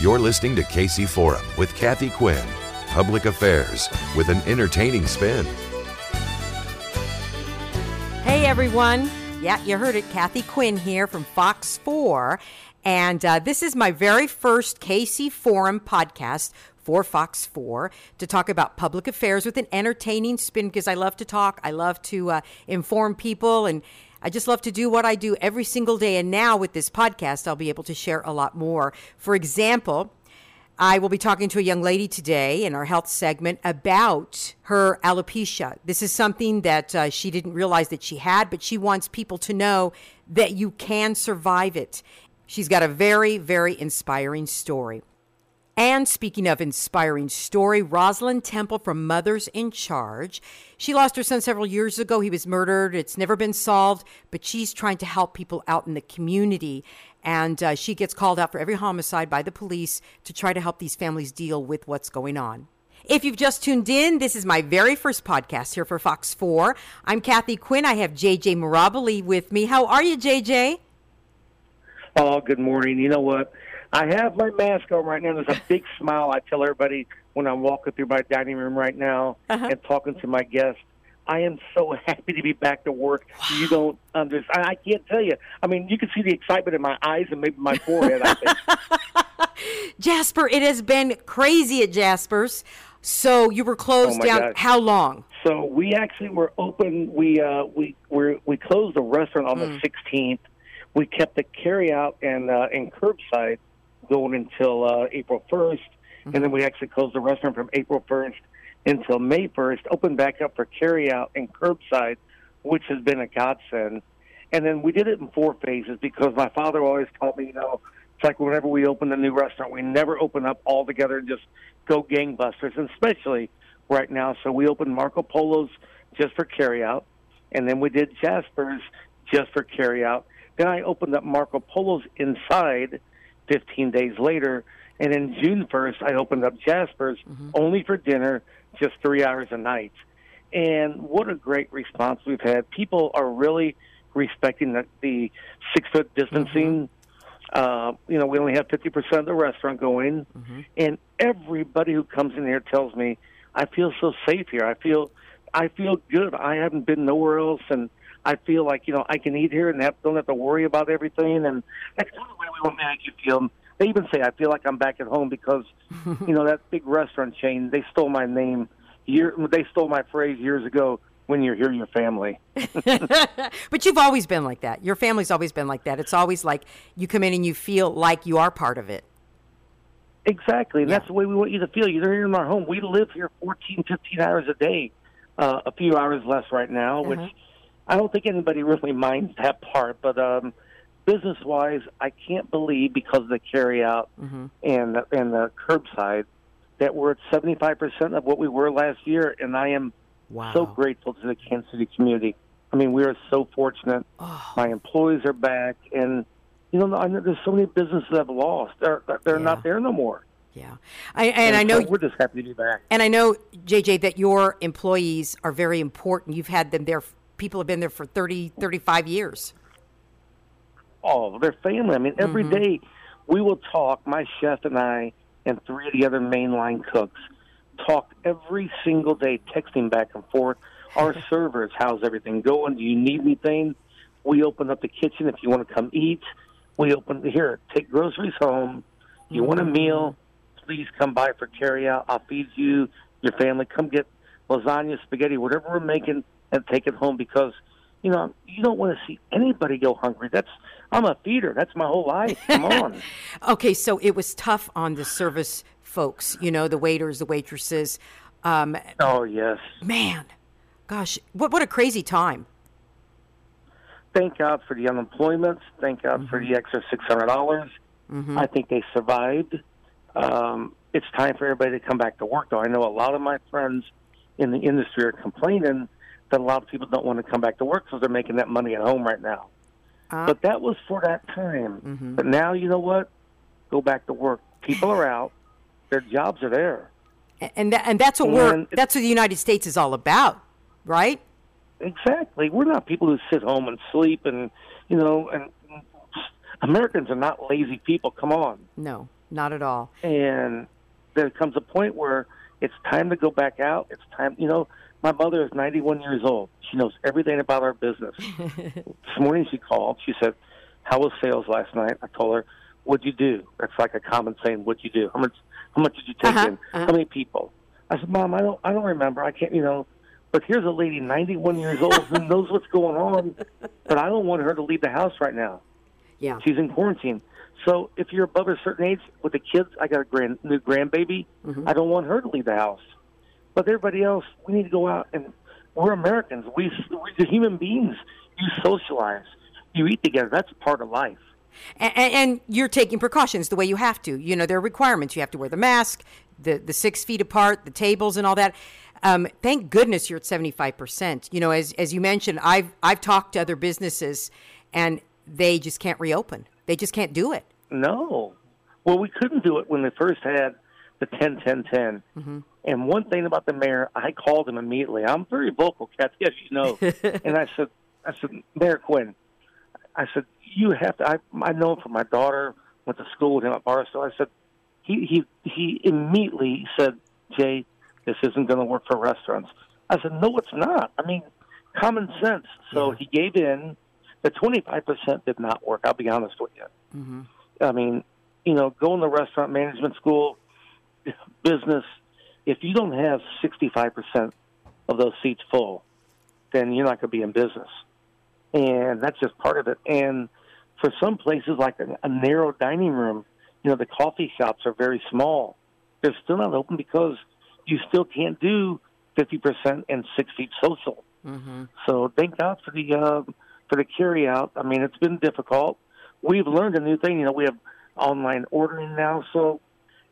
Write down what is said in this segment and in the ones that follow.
You're listening to KC Forum with Kathy Quinn, public affairs with an entertaining spin. Hey everyone. Yeah, you heard it. Kathy Quinn here from Fox 4. And uh, this is my very first KC Forum podcast for Fox 4 to talk about public affairs with an entertaining spin because I love to talk. I love to uh, inform people and I just love to do what I do every single day. And now with this podcast, I'll be able to share a lot more. For example, I will be talking to a young lady today in our health segment about her alopecia. This is something that uh, she didn't realize that she had, but she wants people to know that you can survive it. She's got a very, very inspiring story. And speaking of inspiring story, Rosilyn Temple from Mothers in Charge. She lost her son several years ago. He was murdered. It's never been solved, but she's trying to help people out in the community. And uh, she gets called out for every homicide by the police to try to help these families deal with what's going on. If you've just tuned in, this is my very first podcast here for Fox 4. I'm Kathy Quinn. I have JJ Mirabile with me. How are you, JJ? Oh, good morning. You know what? I have my mask on right now. There's a big smile. I tell everybody when I'm walking through my dining room right now Uh-huh. and talking to my guests. I am so happy to be back to work. You don't understand. I can't tell you. I mean, you can see the excitement in my eyes and maybe my forehead. I think. Jasper, it has been crazy at Jasper's. So you were closed Oh, down gosh. how long? So we actually were open. We uh, we we we closed the restaurant on the 16th. We kept the carryout and uh, and curbside going until uh, April 1st, and then we actually closed the restaurant from April 1st until May 1st. Opened back up for carryout and curbside, which has been a godsend. And then we did it in four phases because my father always taught me, you know, it's like whenever we open a new restaurant, we never open up all together and just go gangbusters, and especially right now. So we opened Marco Polo's just for carryout, and then we did Jasper's just for carryout. Then I opened up Marco Polo's inside 15 days later, and then June 1st I opened up Jasper's mm-hmm. only for dinner, just three hours a night. And what a great response we've had. People are really respecting the, the six foot distancing. Mm-hmm. Uh, you know, we only have 50% of the restaurant going. Mm-hmm. And everybody who comes in here tells me, I feel so safe here. I feel, I feel good. I haven't been nowhere else. And I feel like, you know, I can eat here and have, don't have to worry about everything. And that's kind of the way we want to make you feel. They even say, I feel like I'm back at home because, you know, that big restaurant chain, they stole my name. Year, they stole my phrase years ago when you're here, in your family. But you've always been like that. Your family's always been like that. It's always like you come in and you feel like you are part of it. Exactly, and Yeah. that's the way we want you to feel. You're here in our home. We live here 14, 15 hours a day, uh, a few hours less right now, which Uh-huh. I don't think anybody really minds that part. But um, business wise, I can't believe because of the carry out Mm-hmm. and the, and the curbside that we're at 75 percent of what we were last year, and I am Wow. so grateful to the Kansas City community. I mean, we are so fortunate. Oh. My employees are back, and you know, I know there's so many businesses that have lost. They're they're Yeah. not there no more. Yeah. I, and I know so we're just happy to be back. and I know JJ that your employees are very important. You've had them there people have been there for 30 35 years. Oh, they're family. I mean, every Mm-hmm. day we will talk. My chef and I and three of the other mainline cooks talk every single day, texting back and forth. Our servers, how's everything going? Do you need anything? We open up the kitchen if you want to come eat. We open here, take groceries home. You want a Mm-hmm. meal? Please come by for carry out. I'll feed you, your family. Come get lasagna, spaghetti, whatever we're making, and take it home because you know you don't want to see anybody go hungry. That's I'm a feeder. That's my whole life. Come on. Okay, so it was tough on the service folks, you know, the waiters, the waitresses. Um, oh yes. man, gosh, what what a crazy time. Thank God for the unemployment. Thank God for the extra six hundred dollars. I think they survived. Um, it's time for everybody to come back to work, though. I know a lot of my friends in the industry are complaining that a lot of people don't want to come back to work because they're making that money at home right now. Uh, but that was for that time. But now, you know what? Go back to work. People are out. Their jobs are there. and that, and that's what we're it, that's what the United States is all about, right? Exactly. We're not people who sit home and sleep, and you know, and Americans are not lazy people. Come on. No. Not at all. And there comes a point where it's time to go back out. It's time, you know. My mother is 91 years old. She knows everything about our business. this morning she called. She said, "How was sales last night?" I told her, "What'd you do?" That's like a common saying. What'd you do? How much? How much did you take Uh-huh, in? uh-huh. How many people? I said, "Mom, I don't. I don't remember. I can't. You know." But here's a lady, 91 years old, who knows what's going on. But I don't want her to leave the house right now. Yeah. She's in quarantine. So if you're above a certain age with the kids, I got a grand new grandbaby. I don't want her to leave the house. But everybody else, we need to go out and we're Americans. We we're human beings. You socialize. You eat together. That's part of life. And, and you're taking precautions the way you have to. You know, there are requirements. You have to wear the mask, the, the six feet apart, the tables, and all that. Um, thank goodness you're at 75%. You know, as, as you mentioned, I've, I've talked to other businesses and they just can't reopen. They just can't do it. No. Well, we couldn't do it when they first had the 10 10 10. And one thing about the mayor, I called him immediately. I'm very vocal, Kathy, as you know. and I said, I said, Mayor Quinn, I said, you have to. I, I know him from my daughter went to school with him at Barstow. I said, he he he immediately said, Jay, this isn't going to work for restaurants. I said, no, it's not. I mean, common sense. So he gave in. The 25% did not work. I'll be honest with you. mhm I mean, you know, going to restaurant management school, business, if you don't have 65% of those seats full, then you're not going to be in business. And that's just part of it. And for some places, like a, a narrow dining room, you know, the coffee shops are very small. They're still not open because you still can't do 50% and six feet social. So thank God for the uh, for the carry out. I mean, it's been difficult. We've learned a new thing. You know, we have online ordering now. So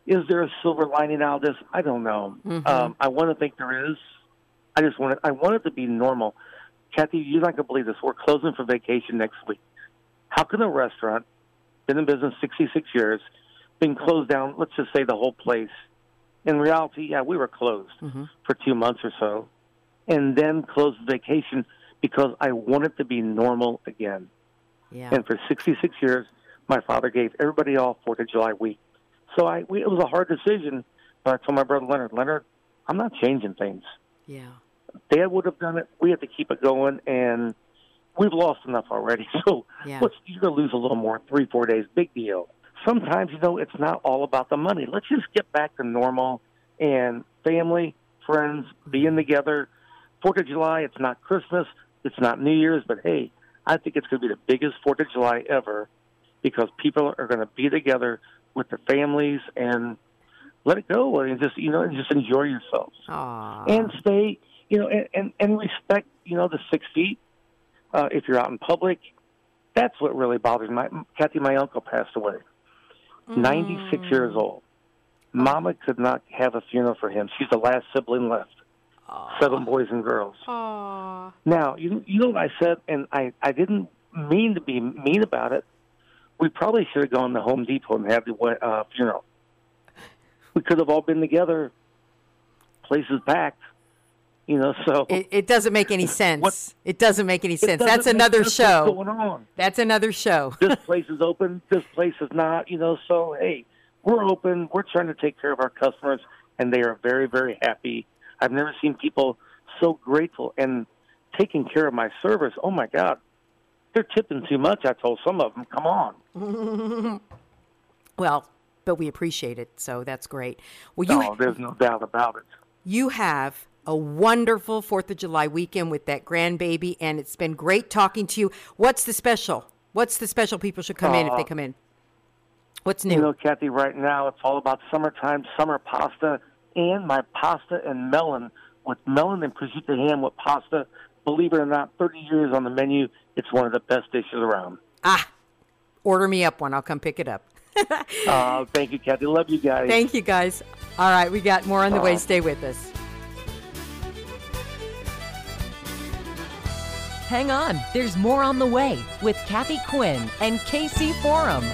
is there a silver lining out of this? I don't know. Um, I want to think there is. I just want it. I want it to be normal. Kathy, you're not going to believe this. We're closing for vacation next week. How can a restaurant been in business 66 years, been closed down? Let's just say the whole place. In reality, yeah, we were closed for two months or so, and then closed vacation because I want it to be normal again. Yeah. And for 66 years, my father gave everybody off Fourth of July week. So I, we, it was a hard decision. But I told my brother Leonard, Leonard, I'm not changing things. yeah. Dad would have done it. We have to keep it going, and we've lost enough already. So Yeah. you're going to lose a little more, three, four days, big deal. Sometimes, you know, it's not all about the money. Let's just get back to normal and family, friends, being mm-hmm. together. Fourth of July, it's not Christmas, it's not New Year's, but hey, I think it's going to be the biggest Fourth of July ever because people are going to be together with their families and let it go and just you know and just enjoy yourselves Aw. and stay, you know, and, and, and respect, you know, the six feet. Uh, if you're out in public, that's what really bothers me. My, Kathy, my uncle passed away, 96 years old. Mama could not have a funeral for him. She's the last sibling left. Seven boys and girls. Aw. Now, you you know what I said, and I I didn't mean to be mean about it. We probably should have gone to Home Depot and had the uh, funeral. We could have all been together. Places packed, you know. So It, it doesn't make any sense. What- It doesn't make any sense. That's another show. Going on? That's another show. This place is open. This place is not. You know. So hey, we're open. We're trying to take care of our customers, and they are very very happy. I've never seen people so grateful and taking care of my service. Oh my God, they're tipping too much. I told some of them, come on. Well, but we appreciate it, so that's great. Well, you No, there's no doubt about it. you have a wonderful Fourth of July weekend with that grandbaby, and it's been great talking to you. What's the special? What's the special people should come in if they uh, come in? What's new? You know, Kathy, right now it's all about summertime, summer pasta, and my pasta and melon with melon and prosciutto ham with pasta. Believe it or not, 30 years on the menu. It's one of the best dishes around. ah, order me up one. I'll come pick it up. Uh, thank you, Kathy. Love you guys. Thank you, guys. All right, we got more on the way. Stay with us. Hang on, there's more on the way with Kathy Quinn and KC Forum.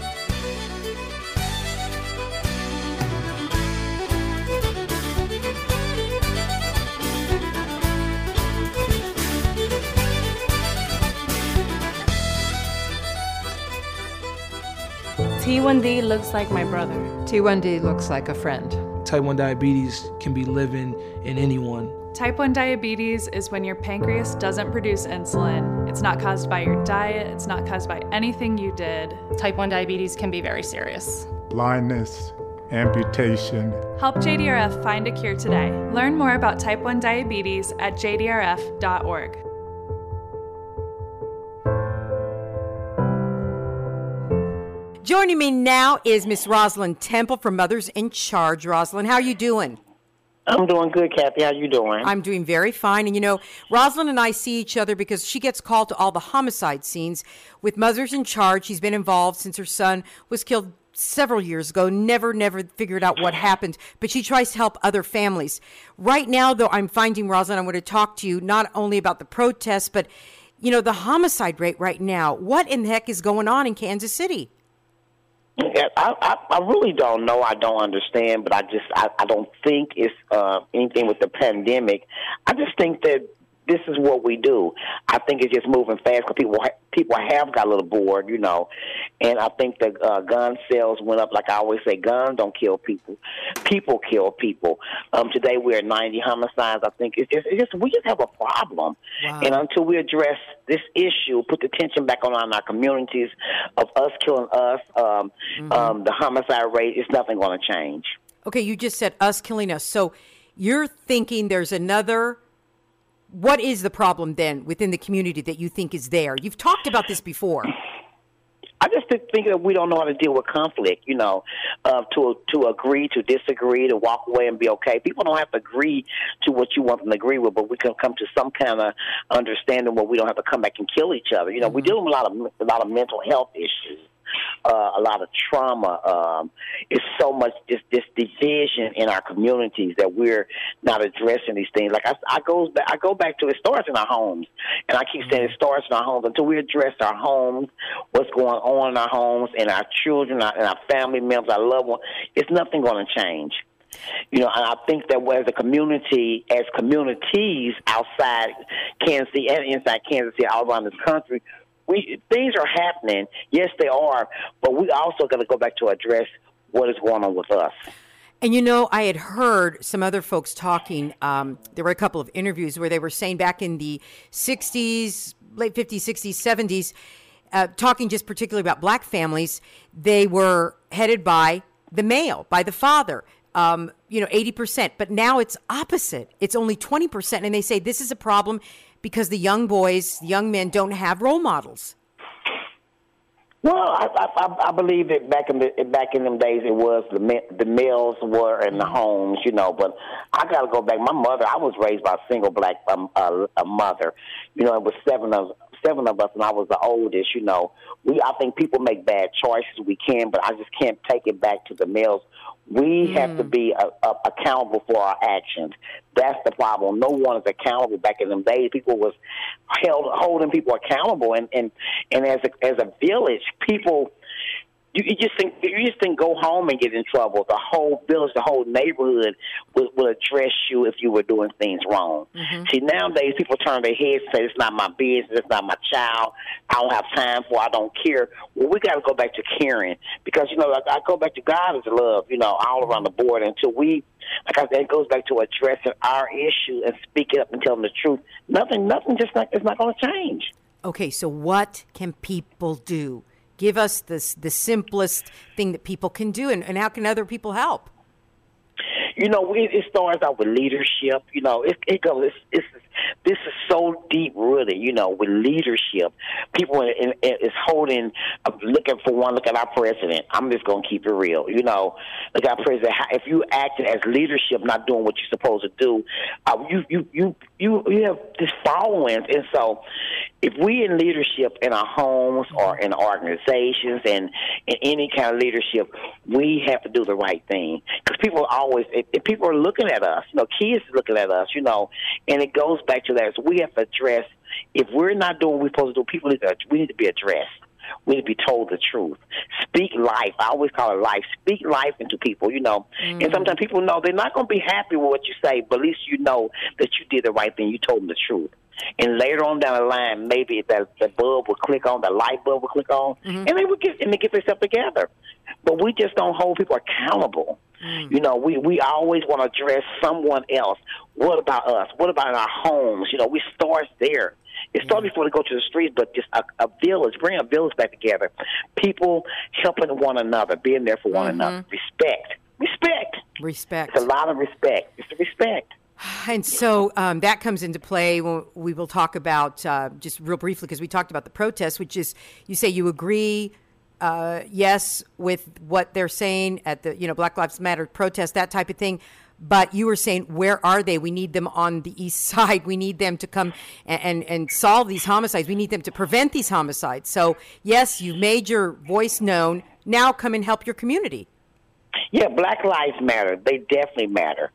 T1D looks like my brother. T1D looks like a friend. Type 1 diabetes can be living in anyone. Type 1 diabetes is when your pancreas doesn't produce insulin. It's not caused by your diet, it's not caused by anything you did. Type 1 diabetes can be very serious. Blindness, amputation. Help JDRF find a cure today. Learn more about type 1 diabetes at jdrf.org. Joining me now is Miss Rosilyn Temple from Mothers in Charge. Rosilyn, how are you doing? I'm doing good, Kathy. How are you doing? I'm doing very fine. And you know, Rosilyn and I see each other because she gets called to all the homicide scenes with Mothers in Charge. She's been involved since her son was killed several years ago. Never, never figured out what happened, but she tries to help other families. Right now, though, I'm finding Rosilyn. I want to talk to you not only about the protests, but you know, the homicide rate right now. What in the heck is going on in Kansas City? I, I, I really don't know. I don't understand, but I just I, I don't think it's uh, anything with the pandemic. I just think that this is what we do. I think it's just moving fast because people people have got a little bored, you know, and I think the uh, gun sales went up. Like I always say, guns don't kill people, people kill people. Um, today we're at 90 homicides. I think it's just, it's just we just have a problem, wow. and until we address this issue, put the tension back on our communities of us killing us, um, mm-hmm. um, the homicide rate is nothing going to change. Okay, you just said us killing us, so you're thinking there's another what is the problem then within the community that you think is there? You've talked about this before. I just think that we don't know how to deal with conflict. You know, uh, to to agree, to disagree, to walk away and be okay. People don't have to agree to what you want them to agree with, but we can come to some kind of understanding where we don't have to come back and kill each other. You know, mm-hmm. we deal with a lot of a lot of mental health issues uh, a lot of trauma. Um, it's so much just this division in our communities that we're not addressing these things. Like I, I goes back, I go back to it starts in our homes, and I keep saying it starts in our homes until we address our homes, what's going on in our homes, and our children, and our family members, our loved ones. It's nothing going to change. You know, and I think that as a community, as communities outside Kansas City and inside Kansas City, all around this country, we things are happening. Yes, they are, but we also got to go back to address what is going on with us. And you know, I had heard some other folks talking. Um, there were a couple of interviews where they were saying back in the 60s, late 50s, 60s, 70s, uh, talking just particularly about black families, they were headed by the male, by the father. Um, you know, 80%. But now it's opposite. It's only 20%. And they say this is a problem because the young boys, young men don't have role models? Well, I, I, I believe that back in the back in them days, it was the men, the males were in the homes, you know. But I got to go back. My mother, I was raised by a single black um, uh, a mother. You know, it was seven of seven of us, and I was the oldest. You know, we I think people make bad choices. We can, but I just can't take it back to the males we mm. have to be uh, uh, accountable for our actions. That's the problem. No one is accountable. Back in them days, people was held holding people accountable, and and and as a, as a village, people you, you just think you just think go home and get in trouble. The whole village, the whole neighborhood will, will address you if you were doing things wrong. Mm-hmm. See, nowadays people turn their heads and say, "It's not my business. It's not my child. I don't have time for. I don't care." Well, we got to go back to caring because you know, like, I go back to God is love. You know, all around the board until we like I said, it goes back to addressing our issue and speaking up and telling the truth. Nothing, nothing, just not, it's not going to change. Okay, so what can people do? Give us the the simplest thing that people can do, and, and how can other people help? You know, it, it starts out with leadership. You know, it, it goes. It's, it's this is so deep rooted, you know, with leadership. People in, in, is holding, uh, looking for one. Look at our president. I'm just gonna keep it real, you know. Look at our president. If you acting as leadership, not doing what you're supposed to do, uh, you you you you you have this following, and so if we in leadership in our homes or in organizations and in any kind of leadership, we have to do the right thing because people are always if, if people are looking at us, you know, kids are looking at us, you know, and it goes back to that. So we have to address if we're not doing what we're supposed to do. People need to we need to be addressed. We need to be told the truth. Speak life. I always call it life. Speak life into people, you know. Mm. And sometimes people know they're not going to be happy with what you say, but at least you know that you did the right thing. You told them the truth. And later on down the line, maybe that the bulb will click on, the light bulb will click on, Mm-hmm. and they will get and they get themselves together. But we just don't hold people accountable. Mm. You know, we we always want to address someone else. What about us? What about our homes? You know, we start there. It starts before they go to the streets, but just a, a village, bring a village back together. People helping one another, being there for one another. Respect. Respect. Respect. It's a lot of respect. It's the respect. And so um, that comes into play we will talk about uh, just real briefly because we talked about the protests, which is you say you agree, uh, yes, with what they're saying at the you know Black Lives Matter protest, that type of thing. But you were saying, where are they? We need them on the east side. We need them to come and, and, and solve these homicides. We need them to prevent these homicides. So, yes, you made your voice known. Now come and help your community. Yeah, Black Lives Matter. They definitely matter.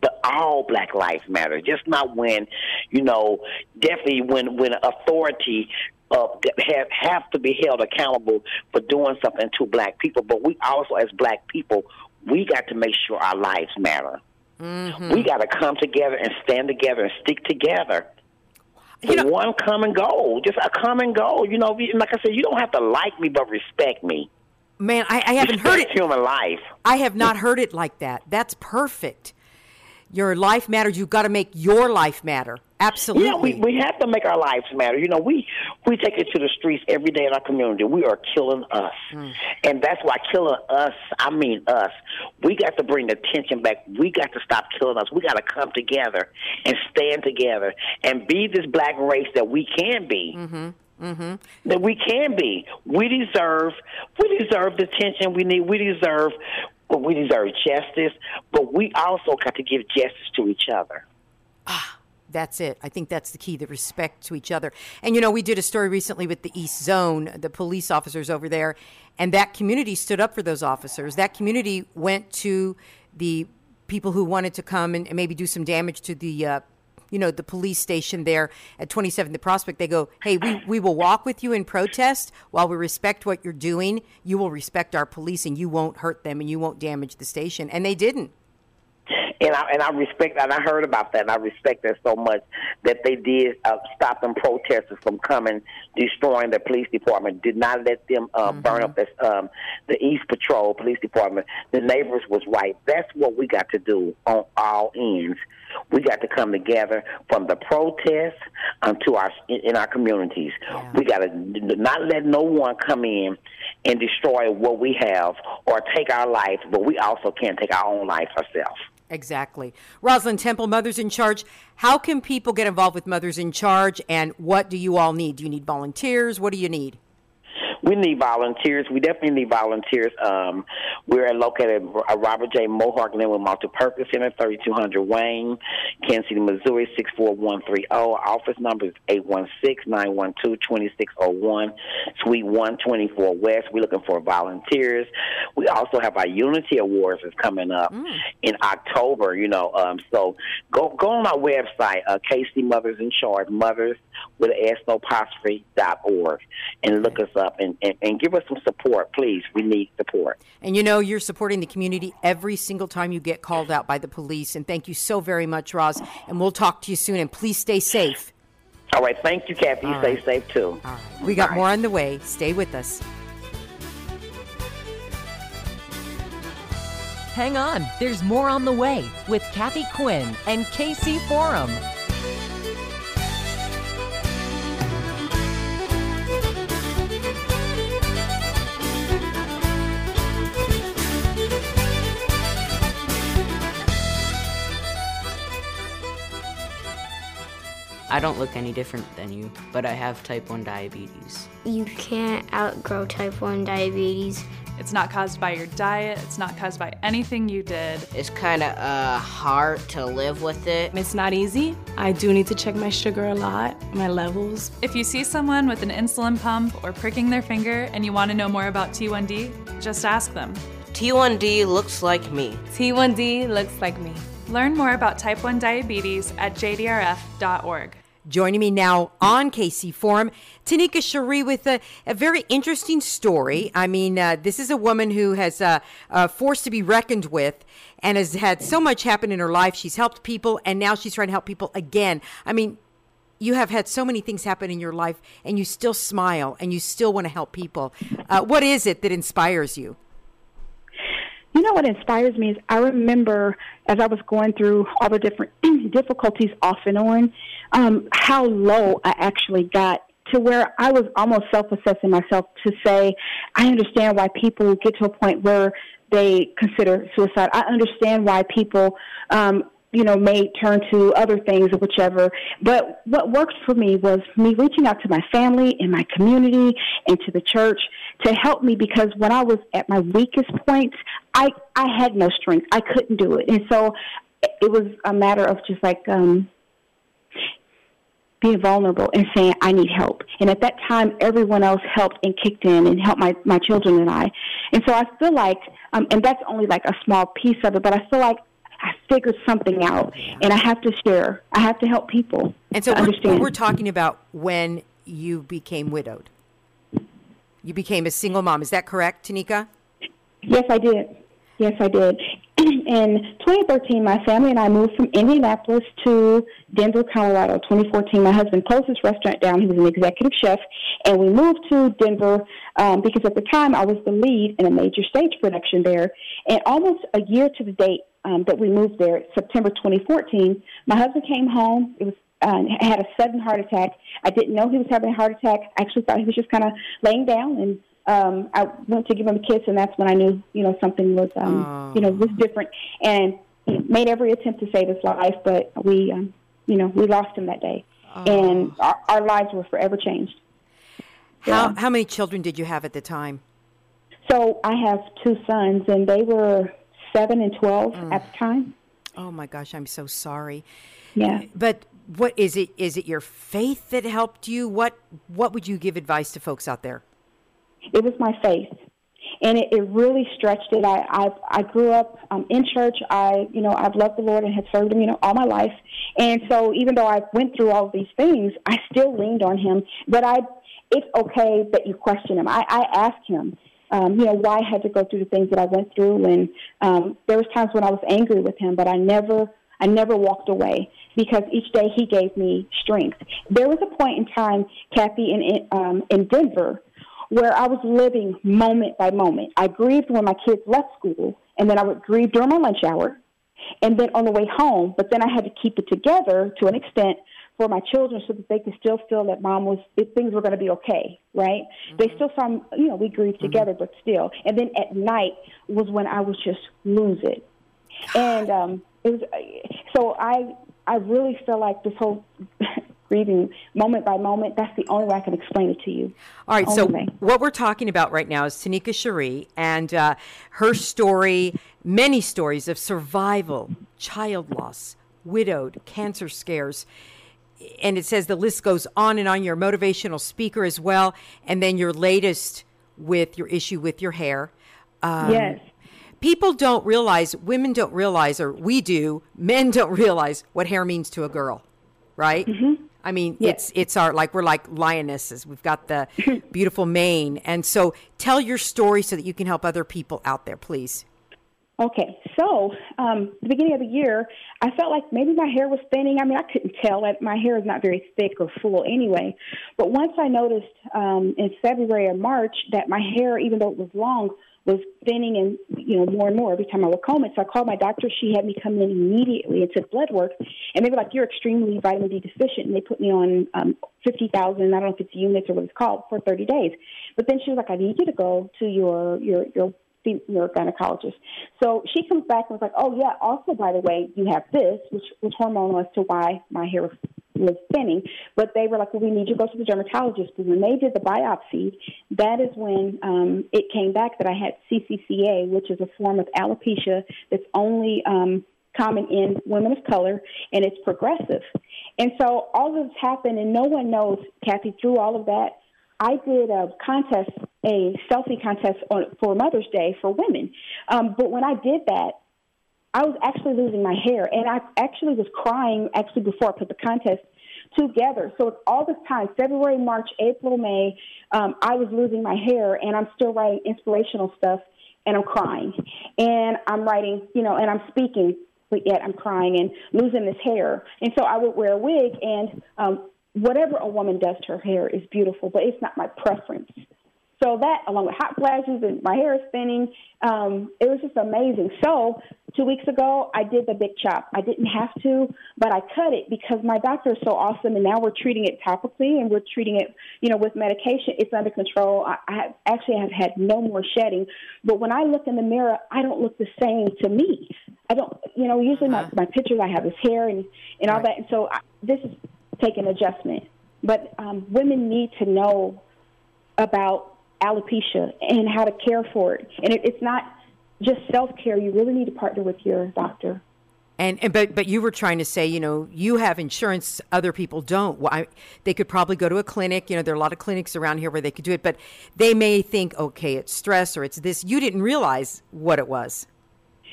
But all Black Lives Matter. Just not when, you know, definitely when when authority uh, have have to be held accountable for doing something to Black people. But we also, as Black people, we got to make sure our lives matter. Mm-hmm. We got to come together and stand together and stick together. You know- one common goal, just a common goal. You know, like I said, you don't have to like me, but respect me. Man, I, I haven't heard it. Human life. I have not heard it like that. That's perfect. Your life matters. You've got to make your life matter. Absolutely. Yeah, we, we have to make our lives matter. You know, we we take it to the streets every day in our community. We are killing us, and that's why killing us. I mean us. We got to bring the tension back. We got to stop killing us. We got to come together and stand together and be this black race that we can be. Mm-hmm. That we can be. We deserve. We deserve the attention we need. We deserve. We deserve justice, but we also got to give justice to each other. Ah. That's it. I think that's the key the respect to each other. And, you know, we did a story recently with the East Zone, the police officers over there, and that community stood up for those officers. That community went to the people who wanted to come and, and maybe do some damage to the. Uh, you know the police station there at 27th the prospect they go hey we, we will walk with you in protest. While we respect what you're doing you will respect our police and you won't hurt them and you won't damage the station. And they didn't and I and I respect and I heard about that and I respect that so much that they did uh, stop them protesters from coming destroying the police department. Did not let them uh, burn up the um, the East Patrol Police Department. The neighbors was right. That's what we got to do on all ends. We got to come together from the protests um, to our in, in our communities. We got to not let no one come in and destroy what we have or take our life but we also can't take our own life ourselves Exactly. Rosilyn Temple, Mothers in Charge. How can people get involved with Mothers in Charge and what do you all need? Do you need volunteers? What do you need? We need volunteers. We definitely need volunteers. Um, we're located at Robert J. Mohart Linwood Multi-Purpose Center, 3200 Wayne, Kansas City, Missouri, 64130. Our office number is 816-912-2601, Suite 124 West. We're looking for volunteers. We also have our Unity Awards is coming up in October, you know. Um, so go go on our website, uh, KC Mothers in Charge, mothers with an S apostrophe dot org, and look us up and, and, and give us some support, please. We need support. And you know, you're supporting the community every single time you get called out by the police. And thank you so very much, Roz. And we'll talk to you soon. And please stay safe. All right, thank you, Kathy. You All stay right. safe too. All right. We got more on the way. Stay with us. Hang on, there's more on the way with Kathy Quinn and KC Forum. I don't look any different than you, but I have type 1 diabetes. You can't outgrow type 1 diabetes. It's not caused by your diet, it's not caused by anything you did. It's kind of uh, hard to live with it. It's not easy. I do need to check my sugar a lot, my levels. If you see someone with an insulin pump or pricking their finger and you want to know more about T1D, just ask them. T1D looks like me. T1D looks like me. Learn more about type 1 diabetes at jdrf.org. Joining me now on KC Forum, Tanika Cherie with a, a very interesting story. I mean, uh, this is a woman who has uh, uh, to be reckoned with and has had so much happen in her life. She's helped people, and now she's trying to help people again. I mean, you have had so many things happen in your life, and you still smile and you still want to help people. Uh, what is it that inspires you? You know what inspires me is I remember as I was going through all the different difficulties off and on, um, how low I actually got to where I was almost self-assessing myself to say, I understand why people get to a point where they consider suicide. I understand why people um, you know, may turn to other things or whichever. But what worked for me was me reaching out to my family and my community and to the church to help me because when I was at my weakest point, I I had no strength. I couldn't do it. And so it was a matter of just like um being vulnerable and saying I need help. And at that time, everyone else helped and kicked in and helped my my children and I. And so I feel like, um, and that's only like a small piece of it, but I feel like I figured something out, and I have to share. I have to help people. And so we're, understand. we're talking about when you became widowed. You became a single mom. Is that correct, Tanika? Yes, I did. Yes, I did. In 2013, my family and I moved from Indianapolis to Denver, Colorado. 2014, my husband closed his restaurant down. He was an executive chef, and we moved to Denver um, because at the time I was the lead in a major stage production there. And almost a year to the date, um, that we moved there, September 2014, my husband came home. It was uh, had a sudden heart attack. I didn't know he was having a heart attack. I actually thought he was just kind of laying down, and um, I went to give him a kiss, and that's when I knew, you know, something was, um, oh. you know, was different. And made every attempt to save his life, but we, um, you know, we lost him that day, oh. and our, our lives were forever changed. How yeah. how many children did you have at the time? So I have two sons, and they were seven and twelve mm. at the time. Oh my gosh, I'm so sorry. Yeah. But what is it? Is it your faith that helped you? What What would you give advice to folks out there? It was my faith, and it, it really stretched it. I I, I grew up um, in church. I you know I've loved the Lord and have served Him you know all my life, and so even though I went through all these things, I still leaned on Him. But I, it's okay that you question Him. I, I asked Him um, you know, why I had to go through the things that I went through. And um, there was times when I was angry with him, but I never, I never walked away because each day he gave me strength. There was a point in time, Kathy, in um, in Denver, where I was living moment by moment. I grieved when my kids left school, and then I would grieve during my lunch hour, and then on the way home. But then I had to keep it together to an extent for my children so that they could still feel that mom was if things were going to be okay right mm-hmm. they still saw you know we grieved mm-hmm. together but still and then at night was when i would just lose it and um it was so i i really feel like this whole grieving moment by moment that's the only way i can explain it to you all right so what we're talking about right now is tanika cherie and uh, her story many stories of survival child loss widowed cancer scares and it says the list goes on and on. Your motivational speaker as well, and then your latest with your issue with your hair. Um, yes. People don't realize, women don't realize, or we do, men don't realize what hair means to a girl, right? Mm-hmm. I mean, yes. it's it's our like we're like lionesses. We've got the beautiful mane, and so tell your story so that you can help other people out there, please. Okay, so um, the beginning of the year, I felt like maybe my hair was thinning. I mean, I couldn't tell. My hair is not very thick or full anyway. But once I noticed um, in February or March that my hair, even though it was long, was thinning and you know more and more every time I would comb it. So I called my doctor. She had me come in immediately and took blood work. And they were like, "You're extremely vitamin D deficient," and they put me on um, fifty thousand. I don't know if it's units or what it's called for thirty days. But then she was like, "I need you to go to your your your your gynecologist. So she comes back and was like, "Oh yeah, also by the way, you have this, which was hormonal as to why my hair was, thinning." But they were like, "Well, we need you to go to the dermatologist." And when they did the biopsy, that is when um, it came back that I had CCCA, which is a form of alopecia that's only um, common in women of color, and it's progressive. And so all this happened, and no one knows, Kathy, through all of that I did a contest, a selfie contest on, for Mother's Day for women. Um, but when I did that, I was actually losing my hair, and I actually was crying actually before I put the contest together. So it's all this time February, March, April, May. Um, I was losing my hair, and I'm still writing inspirational stuff, and I'm crying. And I'm writing, you know, and I'm speaking, but yet I'm crying and losing this hair. And so I would wear a wig, and um, whatever a woman does to her hair is beautiful, but it's not my preference. So that, along with hot flashes and my hair is thinning, um, it was just amazing. So two weeks ago, I did the big chop. I didn't have to, but I cut it because my doctor is so awesome, and now we're treating it topically and we're treating it, you know, with medication. It's under control. I, I have, actually have had no more shedding, but when I look in the mirror, I don't look the same to me. I don't, you know, usually uh-huh. my, my pictures, I have this hair and and all right. that, and so I, this is taking adjustment. But um, women need to know about alopecia and how to care for it. And it, it's not just self care. You really need to partner with your doctor. And, and but but you were trying to say, you know, you have insurance, other people don't. Well, I, they could probably go to a clinic. You know, there are a lot of clinics around here where they could do it, but they may think, okay, it's stress or it's this. You didn't realize what it was.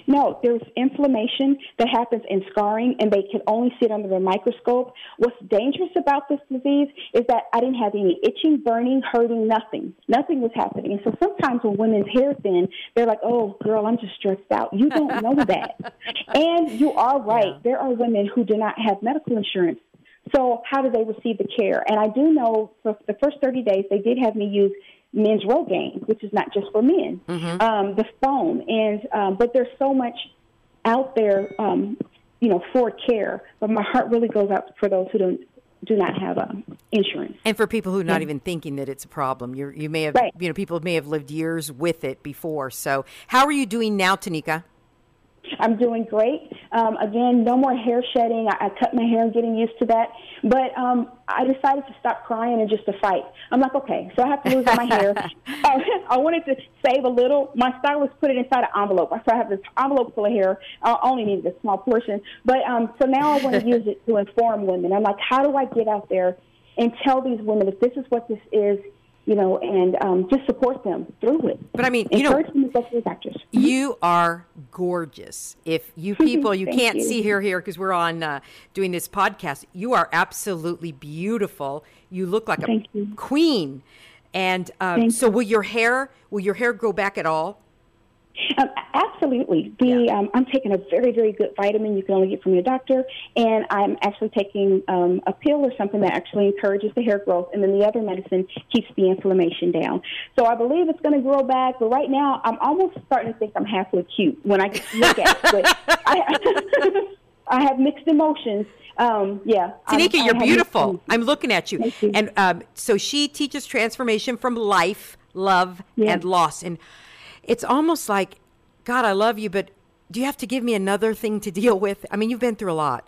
No, there's inflammation that happens in scarring, and they can only see it under the microscope. What's dangerous about this disease is that I didn't have any itching, burning, hurting, nothing. Nothing was happening. And so sometimes when women's hair thin, they're like, oh, girl, I'm just stressed out. You don't know that. and you are right. Yeah. There are women who do not have medical insurance. So how do they receive the care? And I do know for the first 30 days, they did have me use men's Rogaine, which is not just for men, mm-hmm. um, the phone, and um, but there's so much out there, um, you know, for care. But my heart really goes out for those who don't do not have um, insurance. And for people who are not yeah. even thinking that it's a problem, you you may have right. you know people may have lived years with it before. So how are you doing now, Tanika? I'm doing great. Um, again, no more hair shedding. I, I cut my hair, I'm getting used to that. But um, I decided to stop crying and just to fight. I'm like, okay, so I have to lose all my hair. uh, I wanted to save a little. My stylist put it inside an envelope. So I have this envelope full of hair. I only needed a small portion. But um, so now I want to use it to inform women. I'm like, how do I get out there and tell these women if this is what this is? You know, and um, just support them through it. But I mean, you know, them to go to the doctors. You are gorgeous. If you people, you can't you. see her here because we're on uh, doing this podcast. You are absolutely beautiful. You look like a queen. And um, so, will your hair will your hair grow back at all? Um, absolutely. The yeah. um, I'm taking a very very good vitamin you can only get from your doctor, and I'm actually taking um, a pill or something that actually encourages the hair growth, and then the other medicine keeps the inflammation down. So I believe it's going to grow back, but right now I'm almost starting to think I'm halfway cute when I look at it. But I, I have mixed emotions. Um, yeah. Tanika, you're beautiful. I'm looking at you. you. And um, so she teaches transformation from life, love, and loss. And it's almost like, God, I love you, but do you have to give me another thing to deal with? I mean, you've been through a lot.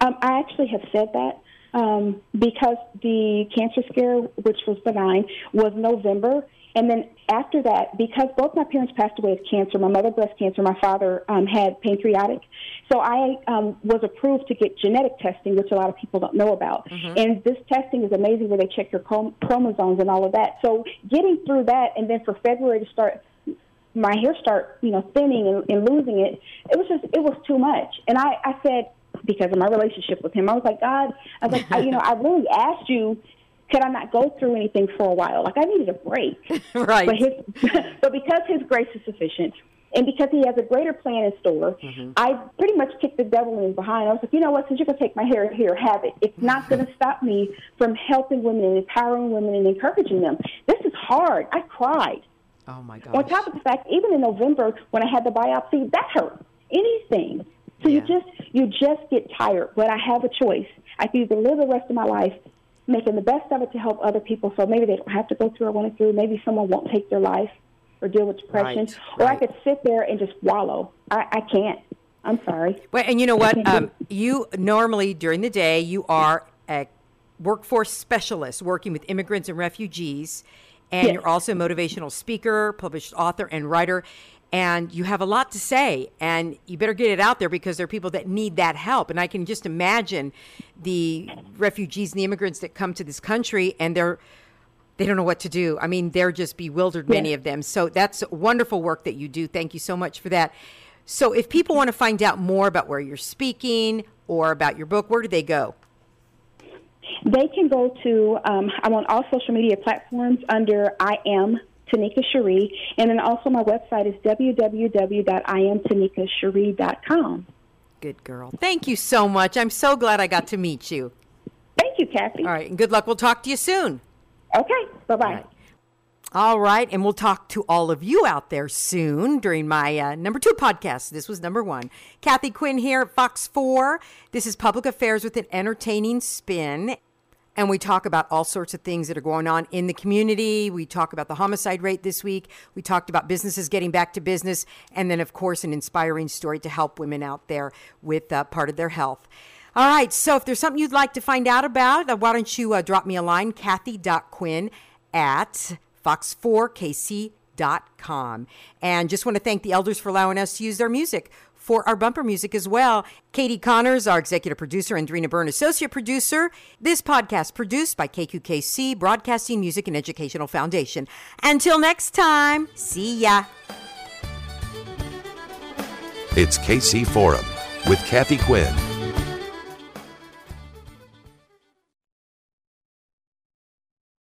Um, I actually have said that um, because the cancer scare, which was benign, was November. And then after that, because both my parents passed away of cancer, my mother breast cancer, my father um, had pancreatic. So I um, was approved to get genetic testing, which a lot of people don't know about. Mm-hmm. And this testing is amazing where they check your chromosomes and all of that. So getting through that, and then for February to start my hair start, you know, thinning and, and losing it, it was just, it was too much. And I, I said, because of my relationship with him, I was like, God, I was like, I, you know, I really asked you could I not go through anything for a while? Like I needed a break. right. But his, but because His grace is sufficient, and because He has a greater plan in store, mm-hmm. I pretty much kicked the devil in behind. I was like, you know what? Since you're gonna take my hair here, have it. It's not gonna stop me from helping women and empowering women and encouraging them. This is hard. I cried. Oh my God. On top of the fact, even in November when I had the biopsy, that hurt. Anything. So yeah. you just you just get tired. But I have a choice. I can either live the rest of my life making the best of it to help other people so maybe they don't have to go through what I went through. Maybe someone won't take their life or deal with depression. Right, or right. I could sit there and just wallow. I, I can't. I'm sorry. Well, and you know what? Um, you normally during the day you are a workforce specialist working with immigrants and refugees, and yes. you're also a motivational speaker, published author, and writer and you have a lot to say and you better get it out there because there are people that need that help. And i can just imagine the refugees and the immigrants that come to this country and they're they don't know what to do. I mean they're just bewildered many of them. So that's wonderful work that you do. Thank you so much for that. So if people want to find out more about where you're speaking or about your book where do they go? They can go to, um, I'm on all social media platforms under I am Tanika Cherie, and then also my website is www.iamtanikacherie.com. Good girl. Thank you so much. I'm so glad I got to meet you. Thank you, Kathy. All right, and good luck. We'll talk to you soon. Okay, bye bye. All right, and we'll talk to all of you out there soon during my uh, number two podcast. This was number one. Kathy Quinn here at Fox 4. This is Public Affairs with an entertaining spin. And we talk about all sorts of things that are going on in the community. We talk about the homicide rate this week. We talked about businesses getting back to business. And then, of course, an inspiring story to help women out there with uh, part of their health. All right, so if there's something you'd like to find out about, uh, why don't you uh, drop me a line, Kathy.Quinn at fox4kc.com. And just want to thank the elders for allowing us to use their music for our bumper music as well. Katie Connors, our executive producer, and Drina Byrne, associate producer. This podcast produced by KQKC, Broadcasting Music and Educational Foundation. Until next time, see ya. It's KC Forum with Kathy Quinn.